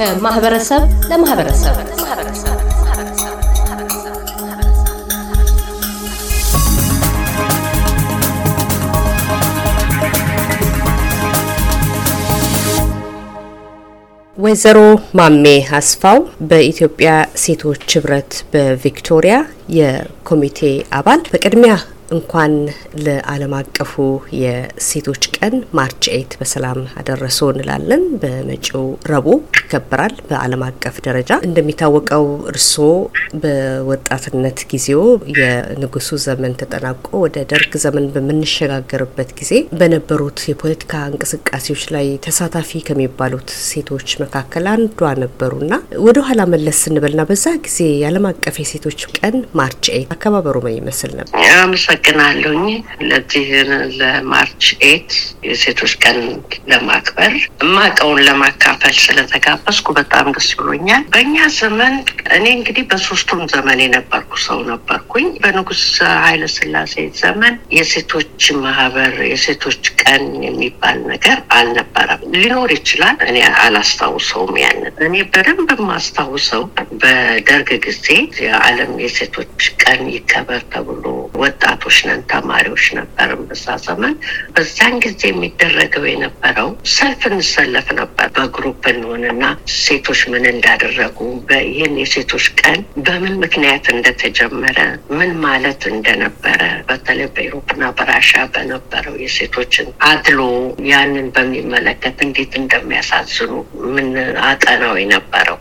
ከማህበረሰብ ለማህበረሰብ። ወይዘሮ ማሜ አስፋው በኢትዮጵያ ሴቶች ህብረት በቪክቶሪያ የኮሚቴ አባል፣ በቅድሚያ እንኳን ለዓለም አቀፉ የሴቶች ቀን ማርች ኤት በሰላም አደረሶ እንላለን። በመጪው ረቡዕ ይከበራል በዓለም አቀፍ ደረጃ። እንደሚታወቀው እርስዎ በወጣትነት ጊዜው የንጉሱ ዘመን ተጠናቆ ወደ ደርግ ዘመን በምንሸጋገርበት ጊዜ በነበሩት የፖለቲካ እንቅስቃሴዎች ላይ ተሳታፊ ከሚባሉት ሴቶች መካከል አንዷ ነበሩና ወደ ኋላ መለስ ስንበልና በዛ ጊዜ የዓለም አቀፍ የሴቶች ቀን March eight አከባበሩ ምን ይመስል ነበር? አመሰግናለሁኝ ለዚህ ለ March eight የሴቶች ቀን ለማክበር እማቀውን ለማካፈል ስለተጋበዝኩ በጣም ደስ ብሎኛል። በእኛ ዘመን እኔ እንግዲህ በሶስቱም ዘመን የነበርኩ ሰው ነበርኩኝ። በንጉስ ኃይለ ሥላሴ ዘመን የሴቶች ማህበር የሴቶች ቀን የሚባል ነገር አልነበረም። ሊኖር ይችላል፣ እኔ አላስታውሰውም። ያንን እኔ በደንብ የማስታውሰው በደርግ ጊዜ የዓለም የሴቶች ቀን ይከበር ተብሎ ወጣቶች ነን ተማሪዎች ነበርም በዛ ዘመን። በዛን ጊዜ የሚደረገው የነበረው ሰልፍ እንሰለፍ ነበር። በ group እንሆንና ሴቶች ምን እንዳደረጉ ይህን የሴቶች ቀን በምን ምክንያት እንደተጀመረ ምን ማለት እንደነበረ በተለይ በ Europe ና በ Russia በነበረው የሴቶችን አድሎ ያንን በሚመለከት እንዴት እንደሚያሳዝኑ ምናጠናው የነበረው።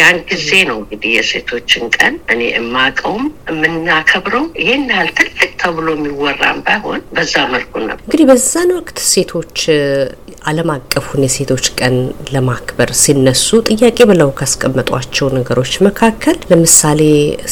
ያን ጊዜ ነው እንግዲህ የሴቶችን ቀን እኔ የማውቀውም የምናከብረው። ይህን ያህል ትልቅ ተብሎ የሚወራም ባይሆን በዛ መልኩ ነበር። እንግዲህ በዛን ወቅት ሴቶች ዓለም አቀፉን የሴቶች ቀን ለማክበር ሲነሱ ጥያቄ ብለው ካስቀመጧቸው ነገሮች መካከል ለምሳሌ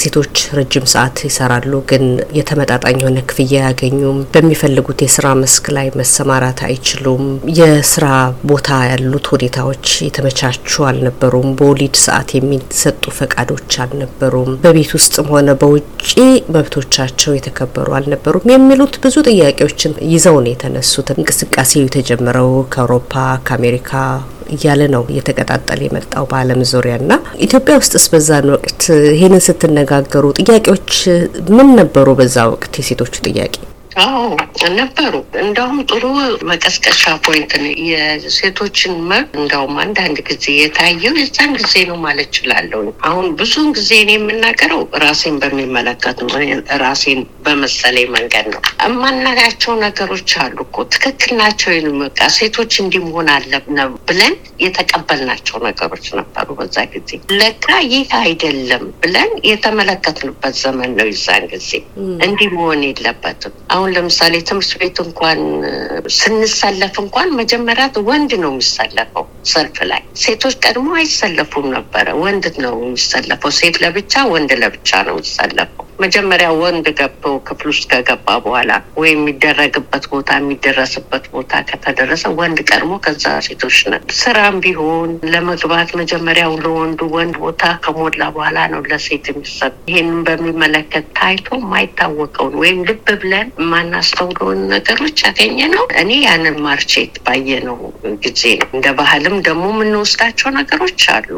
ሴቶች ረጅም ሰዓት ይሰራሉ፣ ግን የተመጣጣኝ የሆነ ክፍያ አያገኙም። በሚፈልጉት የስራ መስክ ላይ መሰማራት አይችሉም። የስራ ቦታ ያሉት ሁኔታዎች የተመቻቹ አልነበሩም። በወሊድ ሰዓት የሚሰጡ ፈቃዶች አልነበሩም። በቤት ውስጥም ሆነ በውጪ መብቶቻቸው የተከበሩ አልነበሩም የሚሉት ብዙ ጥያቄዎችን ይዘው ነው የተነሱት። እንቅስቃሴው የተጀመረው ከአውሮፓ ከአሜሪካ እያለ ነው እየተቀጣጠለ የመጣው በዓለም ዙሪያ ና ኢትዮጵያ ውስጥስ በዛን ወቅት ይህንን ስትነጋገሩ ጥያቄዎች ምን ነበሩ? በዛ ወቅት የሴቶቹ ጥያቄ አዎ ነበሩ። እንደውም ጥሩ መቀስቀሻ ፖይንት ነው። የሴቶችን መብት እንደውም አንዳንድ ጊዜ የታየው የዛን ጊዜ ነው ማለት እችላለሁ። አሁን ብዙውን ጊዜ እኔ የምናገረው ራሴን በሚመለከት ነው፣ ራሴን በመሰለኝ መንገድ ነው። የማናጋቸው ነገሮች አሉ እኮ ትክክል ናቸው። በቃ ሴቶች እንዲህ መሆን አለብን ብለን የተቀበልናቸው ነገሮች ነበሩ በዛ ጊዜ። ለካ ይህ አይደለም ብለን የተመለከትንበት ዘመን ነው። የዛን ጊዜ እንዲህ መሆን የለበትም። አሁን ለምሳሌ ትምህርት ቤት እንኳን ስንሰለፍ እንኳን መጀመሪያ ወንድ ነው የሚሰለፈው ሰልፍ ላይ። ሴቶች ቀድሞ አይሰለፉም ነበረ። ወንድ ነው የሚሰለፈው። ሴት ለብቻ፣ ወንድ ለብቻ ነው የሚሰለፈው። መጀመሪያ ወንድ ገብቶ ክፍል ውስጥ ከገባ በኋላ ወይም የሚደረግበት ቦታ የሚደረስበት ቦታ ከተደረሰ ወንድ ቀድሞ ከዛ ሴቶች ነ ስራም ቢሆን ለመግባት መጀመሪያው ለወንዱ ወንድ ቦታ ከሞላ በኋላ ነው ለሴት የሚሰጥ። ይህንን በሚመለከት ታይቶ የማይታወቀውን ወይም ልብ ብለን የማናስተውለውን ነገሮች ያገኘ ነው። እኔ ያንን ማርቼት ባየነው ጊዜ ነው። እንደ ባህልም ደግሞ የምንወስዳቸው ነገሮች አሉ።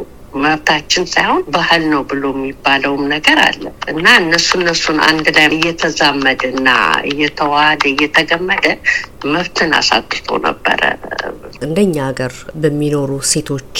መብታችን ሳይሆን ባህል ነው ብሎ የሚባለውም ነገር አለ እና እነሱ እነሱን አንድ ላይ እየተዛመደ እና እየተዋሃደ እየተገመደ መብትን አሳጥቶ ነበረ። እንደኛ ሀገር በሚኖሩ ሴቶች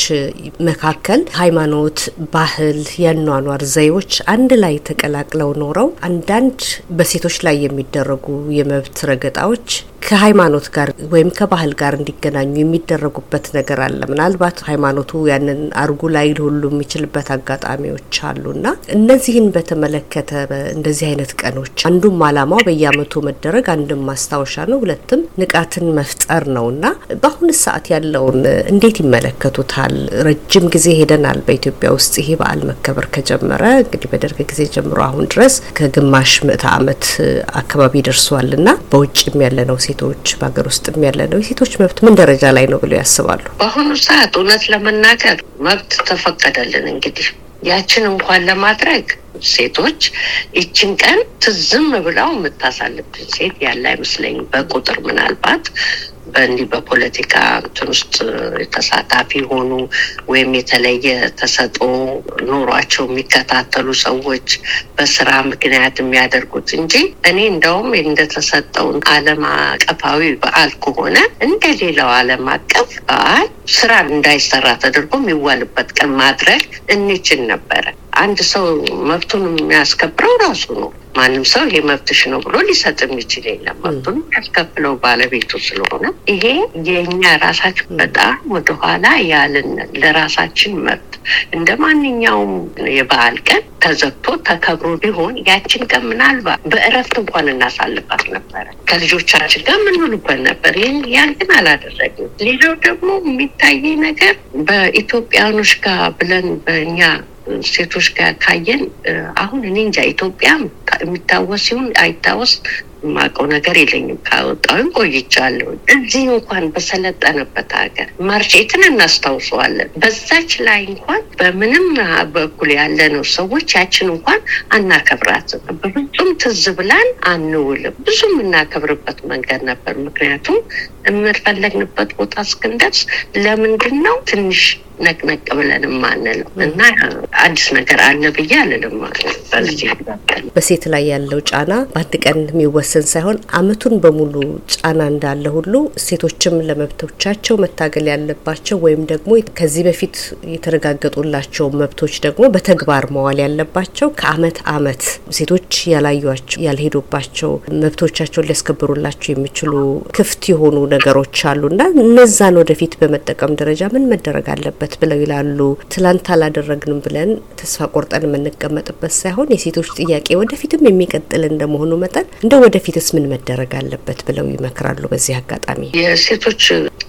መካከል ሃይማኖት፣ ባህል፣ የኗኗር ዘይዎች አንድ ላይ ተቀላቅለው ኖረው አንዳንድ በሴቶች ላይ የሚደረጉ የመብት ረገጣዎች ከሃይማኖት ጋር ወይም ከባህል ጋር እንዲገናኙ የሚደረጉበት ነገር አለ። ምናልባት ሃይማኖቱ ያንን አርጉ ላይ ሁሉ የሚችልበት አጋጣሚዎች አሉና እነዚህን በተመለከተ እንደዚህ አይነት ቀኖች አንዱም አላማው በየአመቱ መደረግ አንድም ማስታወሻ ነው፣ ሁለትም ንቃትን መፍጠር ነው እና በአሁን ሰዓት ያለውን እንዴት ይመለከቱታል? ረጅም ጊዜ ሄደናል በኢትዮጵያ ውስጥ ይሄ በዓል መከበር ከጀመረ እንግዲህ በደርግ ጊዜ ጀምሮ አሁን ድረስ ከግማሽ ምዕተ ዓመት አካባቢ ደርሷል እና በውጭም ያለነው ሴቶች በሀገር ውስጥም ያለነው የሴቶች መብት ምን ደረጃ ላይ ነው ብለው ያስባሉ? በአሁኑ ሰዓት እውነት ለመናገር መብት ተፈቀደልን። እንግዲህ ያችን እንኳን ለማድረግ ሴቶች ይችን ቀን ትዝም ብለው የምታሳልፍ ሴት ያለ አይመስለኝም። በቁጥር ምናልባት በእንዲህ በፖለቲካ እንትን ውስጥ ተሳታፊ ሆኑ ወይም የተለየ ተሰጥኦ ኖሯቸው የሚከታተሉ ሰዎች በስራ ምክንያት የሚያደርጉት እንጂ እኔ እንደውም እንደተሰጠውን ዓለም አቀፋዊ በዓል ከሆነ እንደ ሌላው ዓለም አቀፍ በዓል ስራ እንዳይሰራ ተደርጎ የሚዋልበት ቀን ማድረግ እንችል ነበረ። አንድ ሰው መብቱን የሚያስከብረው ራሱ ነው። ማንም ሰው ይሄ መብትሽ ነው ብሎ ሊሰጥ የሚችል የለም። መብቱን የሚያስከፍለው ባለቤቱ ስለሆነ ይሄ የእኛ ራሳችን በጣም ወደኋላ ያልን ለራሳችን መብት እንደ ማንኛውም የበዓል ቀን ተዘግቶ ተከብሮ ቢሆን ያችን ቀን ምናልባት በእረፍት እንኳን እናሳልፋት ነበረ። ከልጆቻችን ጋር የምንውልበት ነበር። ይህን ያን ግን አላደረግንም። ሌላው ደግሞ የሚታየኝ ነገር በኢትዮጵያኖች ጋር ብለን በእኛ ሴቶች ካየን አሁን እኔ እንጃ ኢትዮጵያ የሚታወስ ሲሆን አይታወስ የማውቀው ነገር የለኝም። ካወጣሁም ቆይቻለሁ። እዚህ እንኳን በሰለጠነበት ሀገር ማርቼትን እናስታውሰዋለን። በዛች ላይ እንኳን በምንም በኩል ያለነው ሰዎች ያችን እንኳን አናከብራትም። በፍጹም ትዝ ብላን አንውልም። ብዙ የምናከብርበት መንገድ ነበር። ምክንያቱም የምንፈለግንበት ቦታ እስክንደርስ ለምንድን ነው ትንሽ ነቅነቅ ብለን ማንለው እና አዲስ ነገር አለ ብዬ አልልም። በሴት ላይ ያለው ጫና በአንድ ቀን የሚወሰን ሳይሆን አመቱን በሙሉ ጫና እንዳለ ሁሉ ሴቶችም ለመብቶቻቸው መታገል ያለባቸው ወይም ደግሞ ከዚህ በፊት የተረጋገጡላቸው መብቶች ደግሞ በተግባር መዋል ያለባቸው ከአመት አመት ሴቶች ያላዩቸው ያልሄዱባቸው መብቶቻቸውን ሊያስከብሩላቸው የሚችሉ ክፍት የሆኑ ነገሮች አሉና እነዛን ወደፊት በመጠቀም ደረጃ ምን መደረግ አለበት ብለው ይላሉ። ትላንት አላደረግንም ብለን ተስፋ ቆርጠን የምንቀመጥበት ሳይሆን የሴቶች ጥያቄ ወደፊትም የሚቀጥል እንደመሆኑ መጠን እንደ ወደፊትስ ምን መደረግ አለበት ብለው ይመክራሉ። በዚህ አጋጣሚ የሴቶች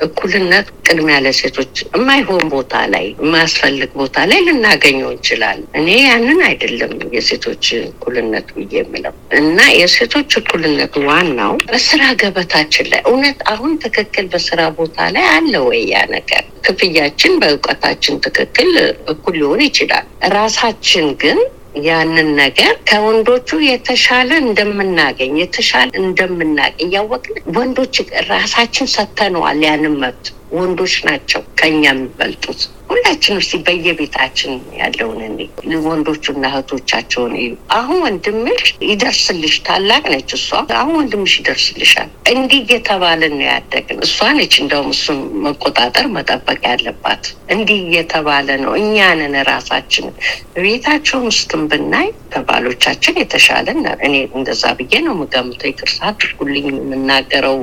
እኩልነት ቅድሚያ ለሴቶች የማይሆን ቦታ ላይ የማያስፈልግ ቦታ ላይ ልናገኘው እንችላለን። እኔ ያንን አይደለም የሴቶች እኩልነት ብዬ የምለው እና የሴቶች እኩልነት ዋናው በስራ ገበታችን ላይ እውነት አሁን ትክክል በስራ ቦታ ላይ አለ ወይ ያ ነገር ክፍያችን በእውቀታችን ትክክል እኩል ሊሆን ይችላል። ራሳችን ግን ያንን ነገር ከወንዶቹ የተሻለ እንደምናገኝ የተሻለ እንደምናገኝ እያወቅን ወንዶች ራሳችን ሰተነዋል። ያንን መብት ወንዶች ናቸው ከኛ የሚበልጡት። ሁላችን እስቲ በየቤታችን ያለውን እኔ ወንዶቹና እህቶቻቸውን እዩ። አሁን ወንድምሽ ይደርስልሽ፣ ታላቅ ነች እሷ። አሁን ወንድምሽ ይደርስልሻል። እንዲህ እየተባልን ነው ያደግን። እሷ ነች እንደውም እሱን መቆጣጠር መጠበቅ ያለባት። እንዲህ እየተባለ ነው። እኛንን ራሳችንን ቤታቸውን ውስጥም ብናይ ከባሎቻችን የተሻለ እኔ እንደዛ ብዬ ነው የምገምተው። ይቅርታ አድርጉልኝ የምናገረው።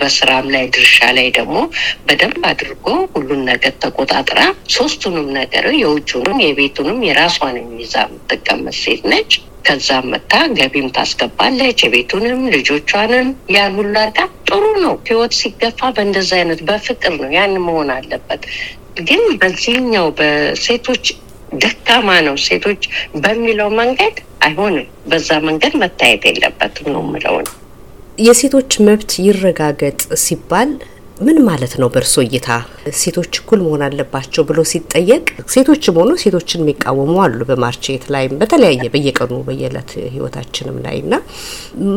በስራም ላይ ድርሻ ላይ ደግሞ በደንብ አድርጎ ሁሉን ነገር ተቆጣጥራ ሶስቱንም ነገር የውጭውንም የቤቱንም የራሷን ይዛ የምትቀመጥ ሴት ነች። ከዛም መታ ገቢም ታስገባለች፣ የቤቱንም ልጆቿንም ያን ሁሉ አድርጋ ጥሩ ነው። ህይወት ሲገፋ በእንደዚ አይነት በፍቅር ነው ያን መሆን አለበት። ግን በዚህኛው በሴቶች ደካማ ነው ሴቶች በሚለው መንገድ አይሆንም። በዛ መንገድ መታየት የለበትም ነው የምለው። የሴቶች መብት ይረጋገጥ ሲባል ምን ማለት ነው በእርሶ እይታ? ሴቶች እኩል መሆን አለባቸው ብሎ ሲጠየቅ ሴቶችም ሆኖ ሴቶችን የሚቃወሙ አሉ። በማርች ኤት ላይም በተለያየ በየቀኑ በየዕለት ህይወታችንም ላይ እና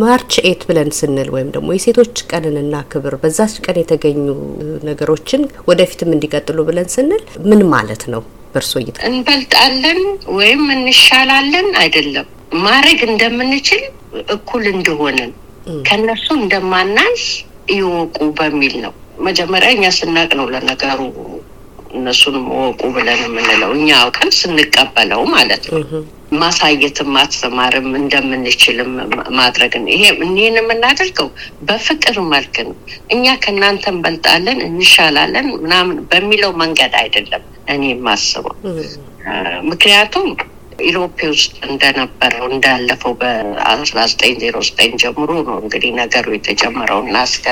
ማርች ኤት ብለን ስንል ወይም ደግሞ የሴቶች ቀንንና ክብር በዛች ቀን የተገኙ ነገሮችን ወደፊትም እንዲቀጥሉ ብለን ስንል ምን ማለት ነው በእርሶ እይታ? እንበልጣለን ወይም እንሻላለን አይደለም፣ ማድረግ እንደምንችል እኩል እንደሆንን ከነሱ እንደማናንስ ይወቁ በሚል ነው። መጀመሪያ እኛ ስናቅ ነው ለነገሩ እነሱንም ወቁ ብለን የምንለው እኛ አውቀን ስንቀበለው ማለት ነው። ማሳየትም ማስተማርም እንደምንችልም ማድረግ ይሄ እኒህን የምናደርገው በፍቅር መልክ ነው። እኛ ከእናንተ እንበልጣለን እንሻላለን ምናምን በሚለው መንገድ አይደለም እኔ የማስበው ምክንያቱም ኢሮፕ ውስጥ እንደነበረው እንዳለፈው በአስራ ዘጠኝ ዜሮ ዘጠኝ ጀምሮ ነው እንግዲህ ነገሩ የተጀመረው እና እስከ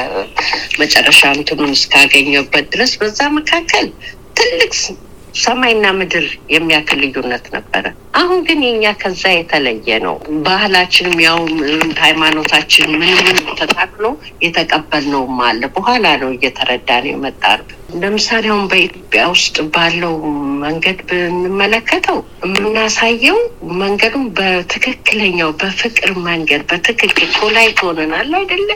መጨረሻ እንትኑን እስካገኘበት ድረስ በዛ መካከል ትልቅ ሰማይና ምድር የሚያክል ልዩነት ነበረ። አሁን ግን የኛ ከዛ የተለየ ነው። ባህላችንም ያው ሃይማኖታችን ምን ምን ተታክሎ የተቀበልነውም አለ። በኋላ ነው እየተረዳን የመጣ ነው። ለምሳሌ አሁን በኢትዮጵያ ውስጥ ባለው መንገድ ብንመለከተው የምናሳየው መንገዱን በትክክለኛው በፍቅር መንገድ በትክክል ፖላይት ሆነናል አይደለ?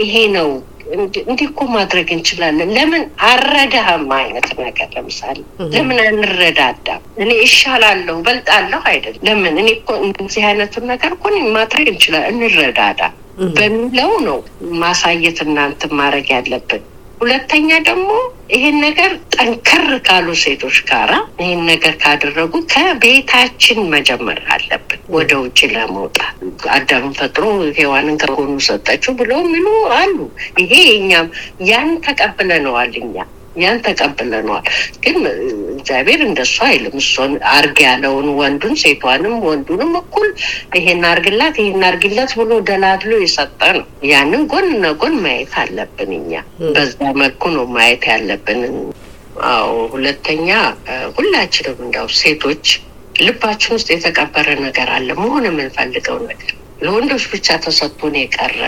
ይሄ ነው እንዲህ እኮ ማድረግ እንችላለን። ለምን አረዳህም አይነት ነገር ለምሳሌ ለምን አንረዳዳም? እኔ እሻላለሁ በልጣለሁ አይደለም። ለምን እኔ እኮ እንደዚህ አይነቱን ነገር እኮ ማድረግ እንችላለን፣ እንረዳዳ በሚለው ነው ማሳየት እናንትን ማድረግ ያለብን። ሁለተኛ ደግሞ ይሄን ነገር ጠንከር ካሉ ሴቶች ጋራ ይሄን ነገር ካደረጉ ከቤታችን መጀመር አለብን። ወደ ውጭ ለመውጣት አዳምን ፈጥሮ ሔዋንን ከጎኑ ሰጠችው ብሎ ምኑ አሉ። ይሄ እኛም ያን ተቀብለነዋል እኛ ያን ተቀብለነዋል። ግን እግዚአብሔር እንደሱ አይልም። እሱን አርግ ያለውን ወንዱን ሴቷንም ወንዱንም እኩል ይሄን አርግላት ይሄን አርግለት ብሎ ደላድሎ የሰጠ ነው። ያንን ጎን ለጎን ማየት አለብን። እኛ በዛ መልኩ ነው ማየት ያለብን። አዎ። ሁለተኛ ሁላችንም እንዳው ሴቶች ልባችን ውስጥ የተቀበረ ነገር አለ መሆን የምንፈልገው ነገር ለወንዶች ብቻ ተሰጥቶን የቀረ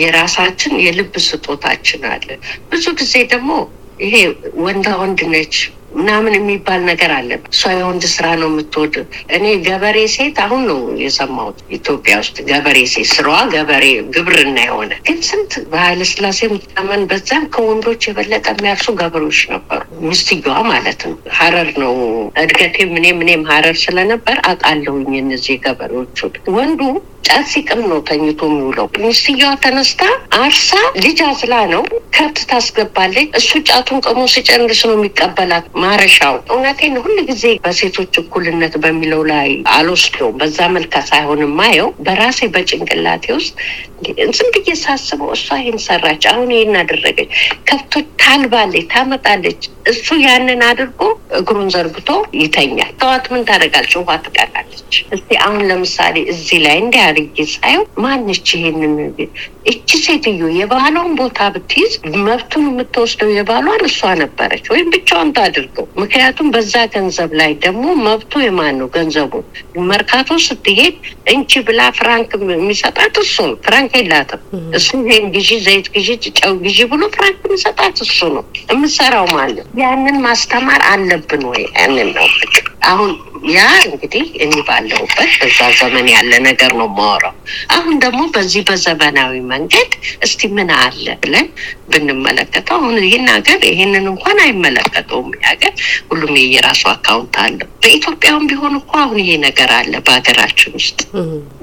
የራሳችን የልብ ስጦታችን አለ። ብዙ ጊዜ ደግሞ ይሄ ወንዳ ወንድ ነች ምናምን የሚባል ነገር አለ። እሷ የወንድ ስራ ነው የምትወድ። እኔ ገበሬ ሴት አሁን ነው የሰማሁት ኢትዮጵያ ውስጥ ገበሬ ሴት ስራዋ ገበሬ ግብርና የሆነ ግን ስንት በኃይለስላሴ ዘመን በዛም ከወንዶች የበለጠ የሚያርሱ ገበሬዎች ነበሩ። ሚስትየዋ ማለት ነው። ሀረር ነው እድገቴ። ምኔም እኔም ሀረር ስለነበር አውቃለሁኝ እነዚህ ገበሬዎቹ ወንዱ ጫት ሲቅም ነው ተኝቶ የሚውለው። ሚስትየዋ ተነስታ አርሳ ልጅ አዝላ ነው ከብት ታስገባለች። እሱ ጫቱን ቅሞ ሲጨርስ ነው የሚቀበላት ማረሻው። እውነቴን ሁል ጊዜ በሴቶች እኩልነት በሚለው ላይ አልወስደውም። በዛ መልካ ሳይሆን ማየው በራሴ በጭንቅላቴ ውስጥ ዝም ብዬ ሳስበው እሷ ይህን ሰራች፣ አሁን ይህን አደረገች፣ ከብቶች ታልባለች፣ ታመጣለች። እሱ ያንን አድርጎ እግሩን ዘርግቶ ይተኛል። ተዋት ምን ታደርጋለች? ውሃ ትቀላለች። እስቲ አሁን ለምሳሌ እዚህ ላይ እንዲ አድርጌ ሳየው ማንች ይሄንን እቺ ሴትዮ የባሏን ቦታ ብትይዝ መብቱን የምትወስደው የባሏን እሷ ነበረች፣ ወይም ብቻዋን ታድርገው። ምክንያቱም በዛ ገንዘብ ላይ ደግሞ መብቱ የማን ነው? ገንዘቡ መርካቶ ስትሄድ እንቺ ብላ ፍራንክ የሚሰጣት እሱ ነው። ፍራንክ የላትም እሱ። ይሄን ግዢ፣ ዘይት ግዢ፣ ጨው ግዢ ብሎ ፍራንክ የሚሰጣት እሱ ነው። የምሰራው ማለት ያንን ማስተማር አለብን ወይ? ያንን ነው አሁን ያ እንግዲህ እኔ ባለሁበት በዛ ዘመን ያለ ነገር ነው የማወራው። አሁን ደግሞ በዚህ በዘመናዊ መንገድ እስቲ ምን አለ ብለን ብንመለከተው አሁን ይህን ሀገር ይህንን እንኳን አይመለከተውም። ሀገር ሁሉም የየራሱ account አለው። በኢትዮጵያውም ቢሆን እኮ አሁን ይሄ ነገር አለ በሀገራችን ውስጥ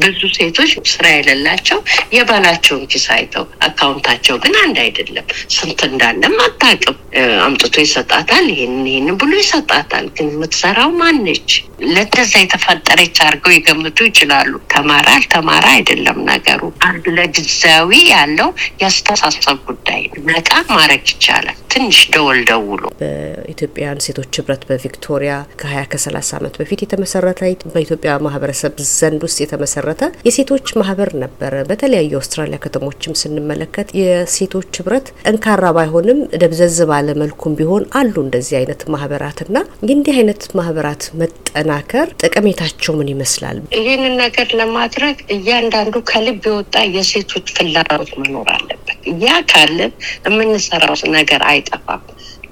ብዙ ሴቶች ስራ የሌላቸው የባላቸውን ኪስ አይተው አካውንታቸው ግን አንድ አይደለም። ስንት እንዳለም አታውቅም። አምጥቶ ይሰጣታል። ይህንን ይህንን ብሎ ይሰጣታል። ግን የምትሰራው ማነች? ለተዛ የተፈጠረች አድርገው ይገምቱ ይችላሉ። ተማራ አልተማራ አይደለም ነገሩ። አንድ ለጊዜያዊ ያለው ያስተሳሰብ ጉዳይ ነቃ ማድረግ ይቻላል። ትንሽ ደወል ደውሎ በኢትዮጵያውያን ሴቶች ህብረት በቪክቶሪያ ከሀያ ከሰላሳ ዓመት በፊት የተመሰረተ በኢትዮጵያ ማህበረሰብ ዘንድ ውስጥ የተመሰረተ የሴቶች ማህበር ነበረ። በተለያዩ አውስትራሊያ ከተሞችም ስንመለከት የሴቶች ህብረት ጠንካራ ባይሆንም ደብዘዝ ባለ መልኩም ቢሆን አሉ እንደዚህ አይነት ማህበራትና እንዲህ አይነት ማህበራት መጠናከር ጠቀሜታቸው ምን ይመስላል? ይህንን ነገር ለማድረግ እያንዳንዱ ከልብ የወጣ የሴቶች ፍላጎት መኖር አለበት። ያ ካለን የምንሰራው ነገር አይጠፋም።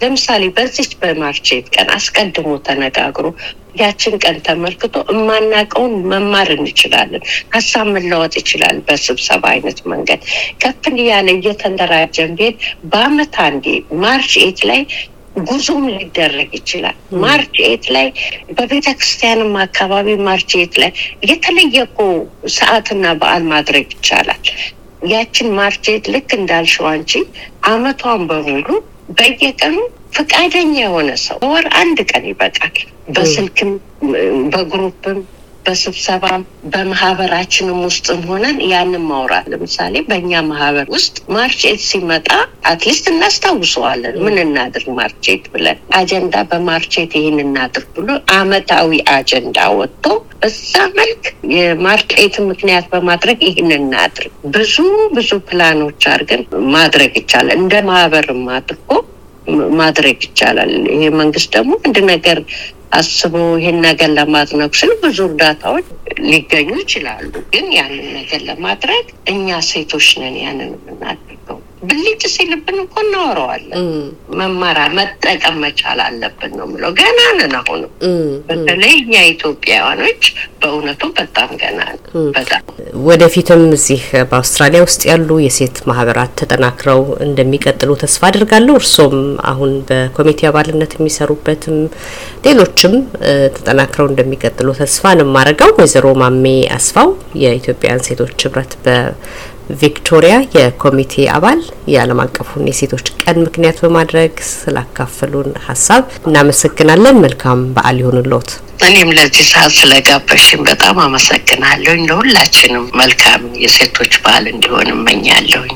ለምሳሌ በዚች በ March eight ቀን አስቀድሞ ተነጋግሮ ያችን ቀን ተመልክቶ የማናውቀውን መማር እንችላለን። ሀሳብ መለወጥ ይችላል። በስብሰባ አይነት መንገድ ከፍን ያለ እየተንደራጀን ቤት በአመት አንዴ March eight ላይ ጉዞም ሊደረግ ይችላል። March eight ላይ በቤተ ክርስቲያንም አካባቢ March eight ላይ የተለየ እኮ ሰዓትና በዓል ማድረግ ይቻላል። ያችን March eight ልክ እንዳልሽው አንቺ አመቷን በሙሉ በየቀኑ ፈቃደኛ የሆነ ሰው በወር አንድ ቀን ይበቃል። በስልክም በ group ም በስብሰባም በማህበራችንም ውስጥም ሆነን ያንን ማውራት ለምሳሌ በእኛ ማህበር ውስጥ March eight ሲመጣ at least እናስታውሰዋለን። ምን እናድርግ March eight ብለን አጀንዳ በ March eight ይህን እናድርግ ብሎ አመታዊ አጀንዳ ወጥቶ በዛ መልክ የማርቼት ምክንያት በማድረግ ይህን እናድርግ ብዙ ብዙ ፕላኖች አድርገን ማድረግ ይቻላል። እንደ ማህበርም አድርጎ ማድረግ ይቻላል። ይሄ መንግስት ደግሞ አንድ ነገር አስቦ ይሄን ነገር ለማድረግ ስል ብዙ እርዳታዎች ሊገኙ ይችላሉ። ግን ያንን ነገር ለማድረግ እኛ ሴቶች ነን ያንን የምናደርገው። ብልጭ ሲልብን እኮ እናወራዋለን። መመራ መጠቀም መቻል አለብን ነው የምለው። ገና ነን አሁንም በተለይ እኛ ኢትዮጵያውያኖች በእውነቱ በጣም ገና ነን። በጣም ወደፊትም እዚህ በአውስትራሊያ ውስጥ ያሉ የሴት ማህበራት ተጠናክረው እንደሚቀጥሉ ተስፋ አድርጋለሁ። እርሶም አሁን በኮሚቴ አባልነት የሚሰሩበትም ሌሎችም ተጠናክረው እንደሚቀጥሉ ተስፋ ነው የማደርገው። ወይዘሮ ማሜ አስፋው የኢትዮጵያውያን ሴቶች ህብረት በቪክቶሪያ የኮሚቴ አባል የዓለም አቀፉን የሴቶች ቀን ምክንያት በማድረግ ስላካፈሉን ሀሳብ እናመሰግናለን። መልካም በዓል ይሁንልዎት። እኔም ለዚህ ሰዓት ስለጋበሽን በጣም አመሰግናለሁኝ። ለሁላችንም መልካም የሴቶች በዓል እንዲሆን እመኛለሁኝ።